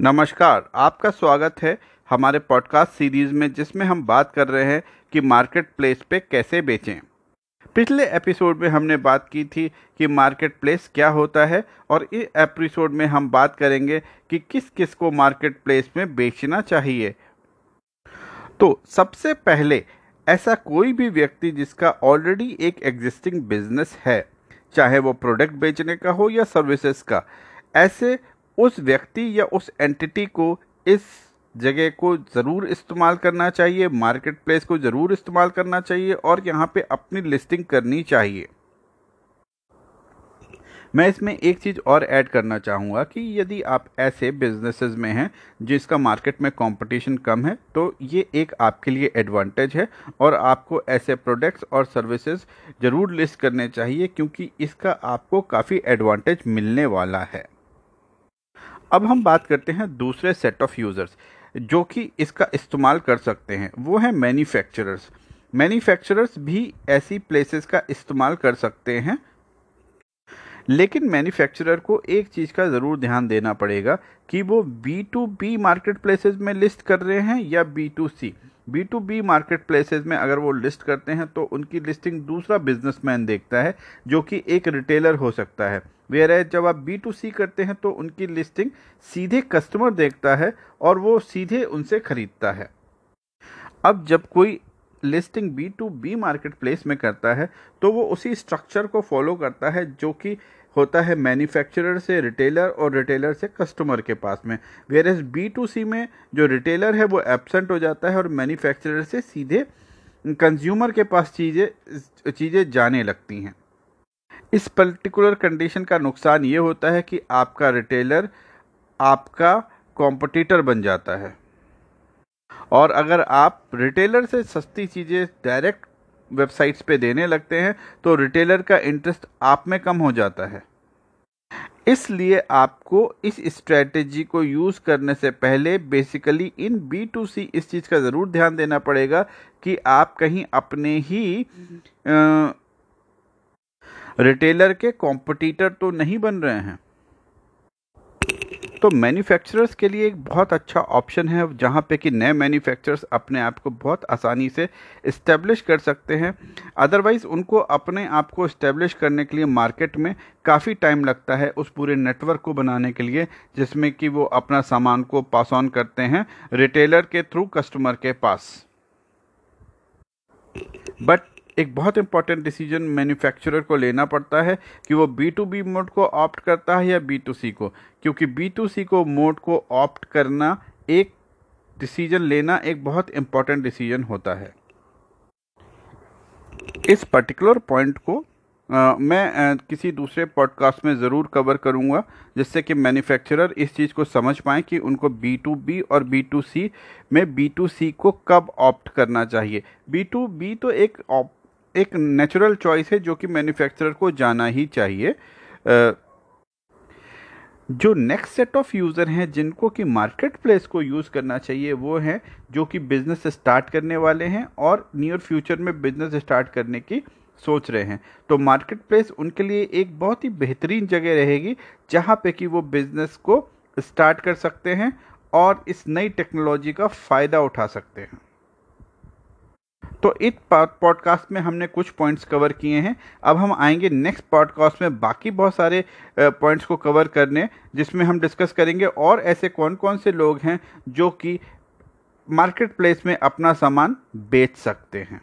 नमस्कार, आपका स्वागत है हमारे पॉडकास्ट सीरीज़ में जिसमें हम बात कर रहे हैं कि मार्केट प्लेस पे कैसे बेचें। पिछले एपिसोड में हमने बात की थी कि मार्केट प्लेस क्या होता है और इस एपिसोड में हम बात करेंगे कि किस किस को मार्केट प्लेस में बेचना चाहिए। तो सबसे पहले, ऐसा कोई भी व्यक्ति जिसका ऑलरेडी एक एग्जिस्टिंग बिज़नेस है, चाहे वो प्रोडक्ट बेचने का हो या सर्विसेज़ का, ऐसे उस व्यक्ति या उस एंटिटी को इस जगह को ज़रूर इस्तेमाल करना चाहिए मार्केट प्लेस को ज़रूर इस्तेमाल करना चाहिए और यहाँ पे अपनी लिस्टिंग करनी चाहिए। मैं इसमें एक चीज़ और ऐड करना चाहूँगा कि यदि आप ऐसे बिजनेसेस में हैं जिसका मार्केट में कंपटीशन कम है तो ये एक आपके लिए एडवांटेज है और आपको ऐसे प्रोडक्ट्स और सर्विसेज़ ज़रूर लिस्ट करने चाहिए क्योंकि इसका आपको काफ़ी एडवांटेज मिलने वाला है। अब हम बात करते हैं दूसरे सेट ऑफ़ यूज़र्स जो कि इसका इस्तेमाल कर सकते हैं। वो है मैन्युफैक्चरर्स मैन्युफैक्चरर्स भी ऐसी प्लेसेस का इस्तेमाल कर सकते हैं लेकिन मैन्युफैक्चरर को एक चीज़ का ज़रूर ध्यान देना पड़ेगा कि वो B to B market places में लिस्ट कर रहे हैं या B to C B to B market places में अगर वो लिस्ट करते हैं तो उनकी लिस्टिंग दूसरा बिजनेसमैन देखता है, जो कि एक रिटेलर हो सकता है। वेयर है जब आप बी टू सी करते हैं तो उनकी लिस्टिंग सीधे कस्टमर देखता है और वो सीधे उनसे खरीदता है। अब जब कोई listing B to B market place में करता है तो वो उसी स्ट्रक्चर को फॉलो करता है जो कि होता है मैन्युफैक्चरर से रिटेलर और रिटेलर से कस्टमर के पास में। Where as B to C में जो रिटेलर है, वो एबसेंट हो जाता है और मैन्युफैक्चरर से सीधे कंज्यूमर के पास चीज़ें चीज़ें जाने लगती हैं। इस पर्टिकुलर कंडीशन का नुकसान ये होता है कि आपका रिटेलर आपका कॉम्पिटिटर बन जाता है। और अगर आप रिटेलर से सस्ती चीज़ें डायरेक्ट वेबसाइट्स पे देने लगते हैं तो रिटेलर का इंटरेस्ट आप में कम हो जाता है। इसलिए आपको इस स्ट्रेटेजी को यूज़ करने से पहले basically in B to C इस चीज़ का ज़रूर ध्यान देना पड़ेगा कि आप कहीं अपने ही रिटेलर के कॉम्पिटिटर तो नहीं बन रहे हैं। तो मैन्युफैक्चरर्स के लिए एक बहुत अच्छा ऑप्शन है, जहाँ पे कि नए मैन्युफैक्चरर्स अपने आप को बहुत आसानी से इस्टेब्लिश कर सकते हैं। अदरवाइज़ उनको अपने आप को इस्टेब्लिश करने के लिए मार्केट में काफ़ी टाइम लगता है उस पूरे नेटवर्क को बनाने के लिए, जिसमें कि वो अपना सामान को पास ऑन करते हैं रिटेलर के थ्रू कस्टमर के पास। बट एक बहुत इंपॉर्टेंट डिसीज़न मैन्युफैक्चरर को लेना पड़ता है कि वो बी टू बी मोड को ऑप्ट करता है या बी टू सी को। क्योंकि बी टू सी को मोड को ऑप्ट करना एक डिसीज़न लेना एक बहुत इंपॉर्टेंट डिसीज़न होता है। इस पर्टिकुलर पॉइंट को आ, मैं आ, किसी दूसरे पॉडकास्ट में ज़रूर कवर करूँगा जिससे कि मैन्युफैक्चरर इस चीज़ को समझ पाएँ कि उनको बी टू बी और बी टू सी में बी टू सी को कब ऑप्ट करना चाहिए। बी टू बी तो एक एक नेचुरल चॉइस है जो कि मैन्युफैक्चरर को जाना ही चाहिए। जो नेक्स्ट सेट ऑफ़ यूज़र हैं, जिनको कि मार्केट प्लेस को यूज़ करना चाहिए, वो हैं जो कि बिज़नेस स्टार्ट करने वाले हैं और नियर फ्यूचर में बिज़नेस स्टार्ट करने की सोच रहे हैं। तो मार्केट प्लेस उनके लिए एक बहुत ही बेहतरीन जगह रहेगी, जहाँ पे कि वो बिज़नेस को स्टार्ट कर सकते हैं और इस नई टेक्नोलॉजी का फ़ायदा उठा सकते हैं। तो इस पॉडकास्ट में हमने कुछ पॉइंट्स कवर किए हैं। अब हम आएँगे नेक्स्ट पॉडकास्ट में बाकी बहुत सारे पॉइंट्स को कवर करने, जिसमें हम डिस्कस करेंगे और ऐसे कौन कौन से लोग हैं जो कि मार्केट प्लेस में अपना सामान बेच सकते हैं।